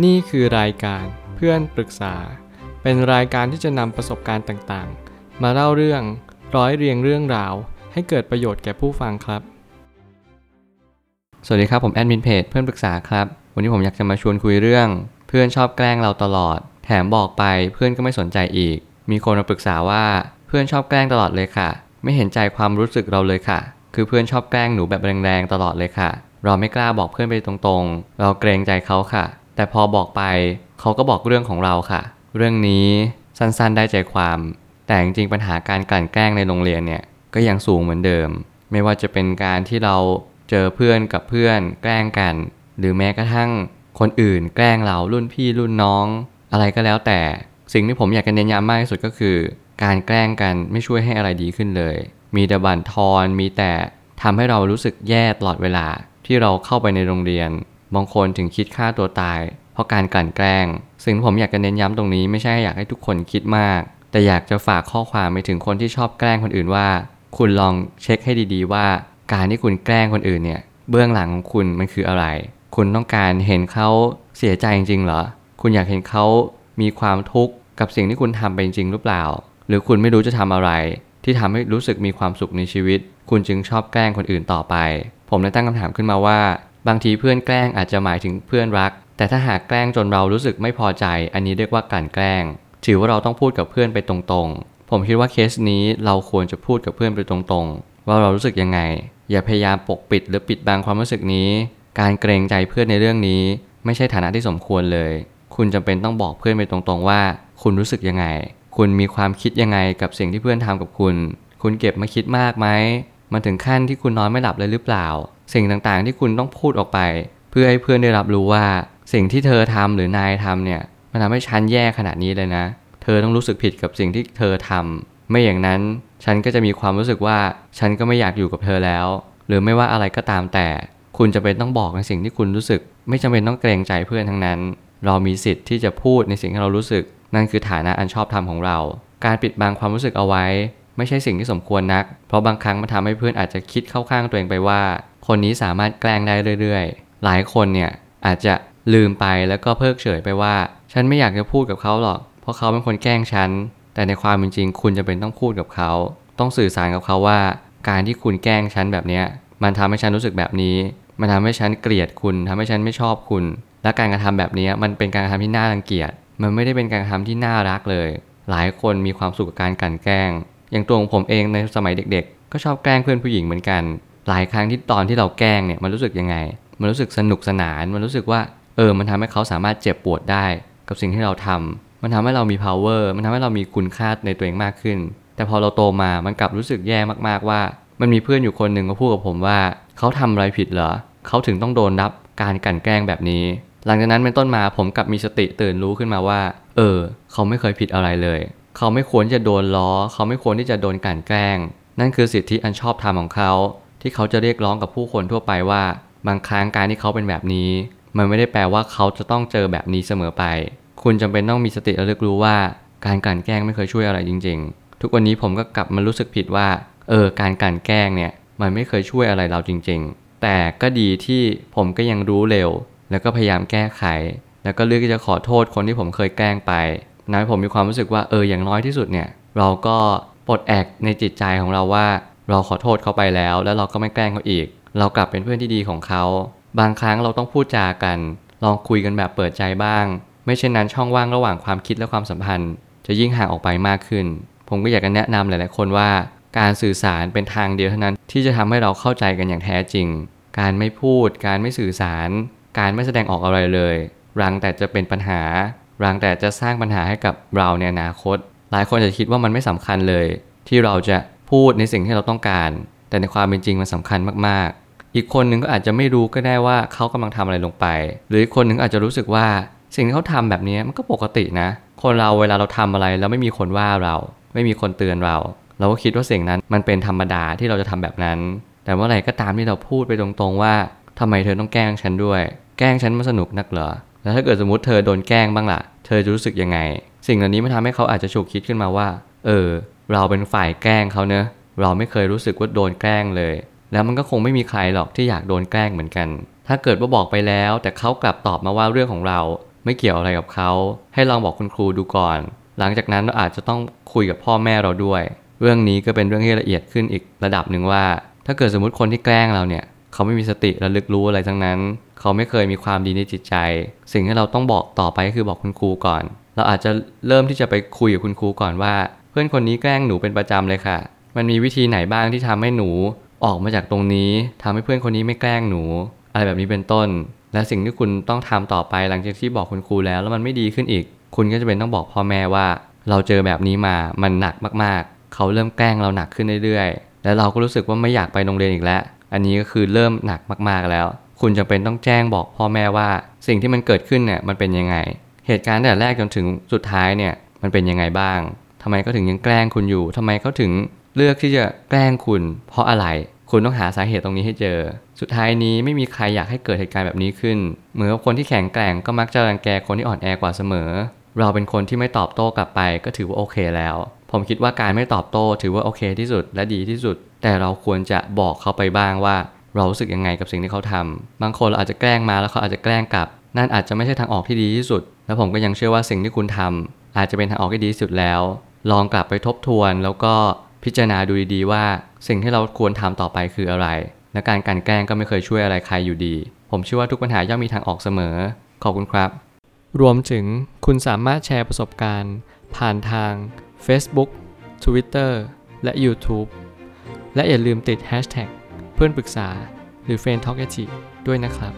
นี่คือรายการเพื่อนปรึกษา เป็นรายการที่จะนำประสบการณ์ต่างๆ มาเล่าเรื่องร้อยเรียงเรื่องราว ให้เกิดประโยชน์แก่ผู้ฟังครับ สวัสดีครับผมแอดมินเพจเพื่อนปรึกษาครับ วันนี้ผมอยากจะมาชวนคุยเรื่อง เพื่อนชอบแกล้งเราตลอด แถมบอกไปเพื่อนก็ไม่สนใจอีก มีคนมาปรึกษาว่าเพื่อนชอบแกล้งตลอดเลยค่ะ ไม่เห็นใจความรู้สึกเราเลยค่ะ คือเพื่อนชอบแกล้งหนูแบบแรงๆตลอดเลยค่ะ เราไม่กล้าบอกเพื่อนไปตรงๆ เราเกรงใจเขาค่ะ แต่พอบอกไปเขาก็บอกเรื่องของเราค่ะ เรื่องนี้สั้นๆได้ใจความ แต่จริงๆปัญหาการกลั่นแกล้งในโรงเรียนเนี่ยก็ยังสูงเหมือนเดิม ไม่ว่าจะเป็นการที่เราเจอเพื่อนกับเพื่อนแกล้งกัน หรือแม้กระทั่งคนอื่นแกล้งเรารุ่นพี่รุ่นน้อง อะไรก็แล้วแต่สิ่งที่ผมอยากจะเน้นย้ำมากที่สุดก็คือ การแกล้งกันไม่ช่วยให้อะไรดีขึ้นเลย มีแต่บั่นทอนมีแต่ทำให้เรารู้สึกแย่ตลอดเวลาที่เราเข้าไปในโรงเรียน บางคนถึงคิดฆ่าตัวตาย เพราะการกลั่นแกล้ง สิ่งที่ผมอยากจะเน้นย้ำตรงนี้ไม่ใช่อยากให้ทุกคนคิดมาก แต่อยากจะฝากข้อความไปถึงคนที่ชอบแกล้งคนอื่นว่า คุณลองเช็คให้ดีๆว่า การที่คุณแกล้งคนอื่นเนี่ย เบื้องหลังของคุณมันคืออะไร คุณต้องการเห็นเขาเสียใจจริงๆเหรอ คุณอยากเห็นเขามีความทุกข์กับสิ่งที่คุณทำไปจริงหรือเปล่า หรือคุณไม่รู้จะทำอะไร ที่ทำให้รู้สึกมีความสุขในชีวิต คุณจึงชอบแกล้งคนอื่นต่อไป ผมเลยตั้งคำถามขึ้นมาว่า บางทีเพื่อนแกล้งอาจจะหมายถึงเพื่อนรัก แต่ถ้าหากแกล้งจนเรารู้สึกไม่พอใจ อันนี้เรียกว่ากลั่นแกล้ง ถือว่าเราต้องพูดกับเพื่อนไปตรงๆ ผมคิดว่าเคสนี้เราควรจะพูดกับเพื่อนไปตรงๆ ว่าเรารู้สึกยังไง อย่าพยายามปกปิดหรือปิดบังความรู้สึกนี้ การเกรงใจเพื่อนในเรื่องนี้ ไม่ใช่ฐานะที่สมควรเลย คุณจำเป็นต้องบอกเพื่อนไปตรงๆว่า คุณรู้สึกยังไง คุณมีความคิดยังไงกับสิ่งที่เพื่อนทำกับคุณ คุณเก็บมาคิดมากไหมมันถึงขั้นที่คุณนอนไม่หลับเลยหรือเปล่า สิ่งต่างๆ ที่คุณต้องพูดออกไป เพื่อให้เพื่อนได้รับรู้ว่าสิ่งที่เธอทำหรือนายทำเนี่ยมันทำให้ฉันแย่ขนาดนี้เลยนะ เธอต้องรู้สึกผิดกับสิ่งที่เธอทำไม่อย่างนั้นฉันก็จะมีความรู้สึกว่าฉันก็ไม่อยากอยู่กับเธอแล้ว หรือไม่ว่าอะไรก็ตามแต่ คุณจะเป็นต้องบอกในสิ่งที่คุณรู้สึก ไม่จำเป็นต้องเกรงใจเพื่อนทั้งนั้น เรามีสิทธิ์ที่จะพูดในสิ่งที่เรารู้สึก นั่นคือฐานะอันชอบธรรมของเรา การปิดบังความรู้สึกเอาไว้ ไม่ใช่สิ่งที่สมควรนัก เพราะบางครั้งมันทำให้เพื่อนอาจจะคิดเข้าข้างตัวเองไปว่า คนนี้สามารถแกล้งได้เรื่อยๆ หลายคนเนี่ยอาจจะลืมไปแล้วก็เพิกเฉยไปว่า ฉันไม่อยากจะพูดกับเขาหรอก เพราะเขาเป็นคนแกล้งฉัน แต่ในความเป็นจริง คุณจะเป็นต้องพูดกับเขา ต้องสื่อสารกับเขาว่า การที่คุณแกล้งฉันแบบเนี้ยมันทำให้ฉันรู้สึกแบบนี้ มันทำให้ฉันเกลียดคุณทำให้ฉันไม่ชอบคุณ และการกระทำแบบนี้มันเป็นการกระทำที่น่ารังเกียจ มันไม่ได้เป็นการกระทำที่น่ารักเลย หลายคนมีความสุขกับการกลั่นแกล้ง อย่างตัวของผมเองในสมัยเด็ก ๆ ก็ชอบแกล้งเพื่อนผู้หญิงเหมือนกัน หลายครั้งที่ตอนที่เราแกล้งเนี่ยมันรู้สึกยังไง มันรู้สึกสนุกสนาน มันรู้สึกว่า เออ มันทำให้เขาสามารถเจ็บปวดได้ กับสิ่งที่เราทำมันทำให้เรามี power มันทำให้เรามีคุณค่าในตัวเองมากขึ้น แต่พอเราโตมา มันกลับรู้สึกแย่มากๆว่า มันมีเพื่อนอยู่คนหนึ่งมาพูดกับผมว่า เขาทำอะไรผิดเหรอ เขาถึงต้องโดนรับการกลั่นแกล้งแบบนี้ หลังจากนั้นเป็นต้นมาผมกลับมีสติตื่นรู้ขึ้นมาว่า เออ เขาไม่เคยผิดอะไรเลย เขาไม่ควรจะโดนล้อ เขาไม่ควรที่จะโดนกลั่นแกล้ง นั่นคือสิทธิอันชอบธรรมของเขา ที่เขาจะเรียกร้องกับผู้คนทั่วไปว่า บางครั้งการที่เขาเป็นแบบนี้ มันไม่ได้แปลว่าเขาจะต้องเจอแบบนี้เสมอไป คุณจำเป็นต้องมีสติระลึกรู้ว่า การกลั่นแกล้งไม่เคยช่วยอะไรจริง ๆ ทุกวันนี้ผมก็กลับมารู้สึกผิดว่า เออ การกลั่นแกล้งเนี่ย มันไม่เคยช่วยอะไรเราจริง ๆ แต่ก็ดีที่ผมก็ยังรู้เร็ว แล้วก็พยายามแก้ไข แล้วก็เลือกที่จะขอโทษคนที่ผมเคยแกล้งไปนะผมมีความรู้สึกว่าเอออย่างน้อยที่สุดเนี่ย เราก็ปลดแอกในจิตใจของเราว่า เราขอโทษเขาไปแล้ว แล้วเราก็ไม่แกล้งเขาอีก เรากลับเป็นเพื่อนที่ดีของเขา บางครั้งเราต้องพูดจากัน ลองคุยกันแบบเปิดใจบ้าง ไม่เช่นนั้นช่องว่างระหว่างความคิดและความสัมพันธ์ จะยิ่งห่างออกไปมากขึ้น ผมก็อยากจะแนะนำหลาย ๆ คนว่า การสื่อสารเป็นทางเดียวเท่านั้น ที่จะทำให้เราเข้าใจกันอย่างแท้จริง การไม่พูด การไม่สื่อสาร การไม่แสดงออกอะไรเลย รังแต่จะเป็นปัญหา รังแต่จะสร้างปัญหาให้กับเราในอนาคต หลายคนจะคิดว่ามันไม่สำคัญเลย ที่เราจะ พูดในสิ่งที่เราต้องการ แต่ในความเป็นจริงมันสำคัญมากๆ อีกคนหนึ่งก็อาจจะไม่รู้ก็ได้ว่าเขากำลังทำอะไรลงไป หรืออีกคนหนึ่งอาจจะรู้สึกว่าสิ่งที่เขาทำแบบนี้มันก็ปกตินะ คนเราเวลาเราทำอะไรแล้วไม่มีคนว่าเรา ไม่มีคนเตือนเรา เราก็คิดว่าสิ่งนั้นมันเป็นธรรมดาที่เราจะทำแบบนั้น แต่เมื่อไหร่ก็ตามที่เราพูดไปตรงๆว่าทำไมเธอต้องแกล้งฉันด้วย แกล้งฉันมันสนุกนักเหรอ แล้วถ้าเกิดสมมติเธอโดนแกล้งบ้างล่ะ เธอจะรู้สึกยังไง สิ่งเหล่านี้มันทำให้เขาอาจจะฉุกคิดขึ้นมาว่า เออ เราเป็นฝ่ายแกล้งเขาเนอะเราไม่เคยรู้สึกว่าโดนแกล้งเลย แล้วมันก็คงไม่มีใครหรอกที่อยากโดนแกล้งเหมือนกัน ถ้าเกิดว่าบอกไปแล้ว แต่เขากลับตอบมาว่าเรื่องของเรา ไม่เกี่ยวอะไรกับเขา ให้ลองบอกคุณครูดูก่อน หลังจากนั้นเราอาจจะต้องคุยกับพ่อแม่เราด้วย เรื่องนี้ก็เป็นเรื่องที่ละเอียดขึ้นอีกระดับหนึ่งว่า ถ้าเกิดสมมติคนที่แกล้งเราเนี่ยเขาไม่มีสติระลึกรู้อะไรทั้งนั้น เขาไม่เคยมีความดีในจิตใจ สิ่งที่เราต้องบอกต่อไปก็คือบอกคุณครูก่อน เราอาจจะเริ่มที่จะไปคุยกับคุณครูก่อนว่า เพื่อนคนนี้แกล้งหนูเป็นประจำเลยค่ะ มันมีวิธีไหนบ้างที่ทำให้หนูออกมาจากตรงนี้ทำให้เพื่อนคนนี้ไม่แกล้งหนู อะไรแบบนี้เป็นต้น และสิ่งที่คุณต้องทำต่อไปหลังจากที่บอกคุณครูแล้ว แล้วมันไม่ดีขึ้นอีก คุณก็จะเป็นต้องบอกพ่อแม่ว่า เราเจอแบบนี้มามันหนักมากๆ เขาเริ่มแกล้งเราหนักขึ้นเรื่อยๆ แล้วเราก็รู้สึกว่าไม่อยากไปโรงเรียนอีกแล้ว อันนี้ก็คือเริ่มหนักมากๆแล้ว คุณจำเป็นต้องแจ้งบอกพ่อแม่ว่า สิ่งที่มันเกิดขึ้นเนี่ยมันเป็นยังไง เหตุการณ์แต่แรกจนถึงสุดท้ายเนี่ยมันเป็นยังไงบ้าง ทำไมเขาถึงยังแกล้งคุณอยู่ทำไมเขาถึงเลือกที่จะแกล้งคุณ เพราะอะไร คุณต้องหาสาเหตุตรงนี้ให้เจอ สุดท้ายนี้ไม่มีใครอยากให้เกิดเหตุการณ์แบบนี้ขึ้น เหมือนกับคนที่แข็งแกร่งก็มักจะรังแกคนที่อ่อนแอกว่าเสมอ เราเป็นคนที่ไม่ตอบโต้กลับไปก็ถือว่าโอเคแล้ว ผมคิดว่าการไม่ตอบโต้ถือว่าโอเคที่สุดและดีที่สุด แต่เราควรจะบอกเขาไปบ้างว่า เรารู้สึกยังไงกับสิ่งที่เขาทำบางคนเราอาจจะแกล้งมาแล้วเขาอาจจะแกล้งกลับ นั่นอาจจะไม่ใช่ทางออกที่ดีที่สุด และผมก็ยังเชื่อว่าสิ่งที่คุณทำอาจจะเป็นทางออกที่ดีที่สุดแล้ว ลองกลับไปทบทวน แล้วก็พิจารณาดูดีๆว่า สิ่งที่เราควรทำต่อไปคืออะไร และการกันแกล้งก็ไม่เคยช่วยอะไรใครอยู่ดี ผมเชื่อว่าทุกปัญหาย่อมมีทางออกเสมอ ขอบคุณครับ รวมถึงคุณสามารถแชร์ประสบการณ์ ผ่านทาง Facebook Twitter และ YouTube และอย่าลืมติด Hashtag เพื่อนปรึกษาหรือ f r ร e n d t a l k ด้วยนะครับ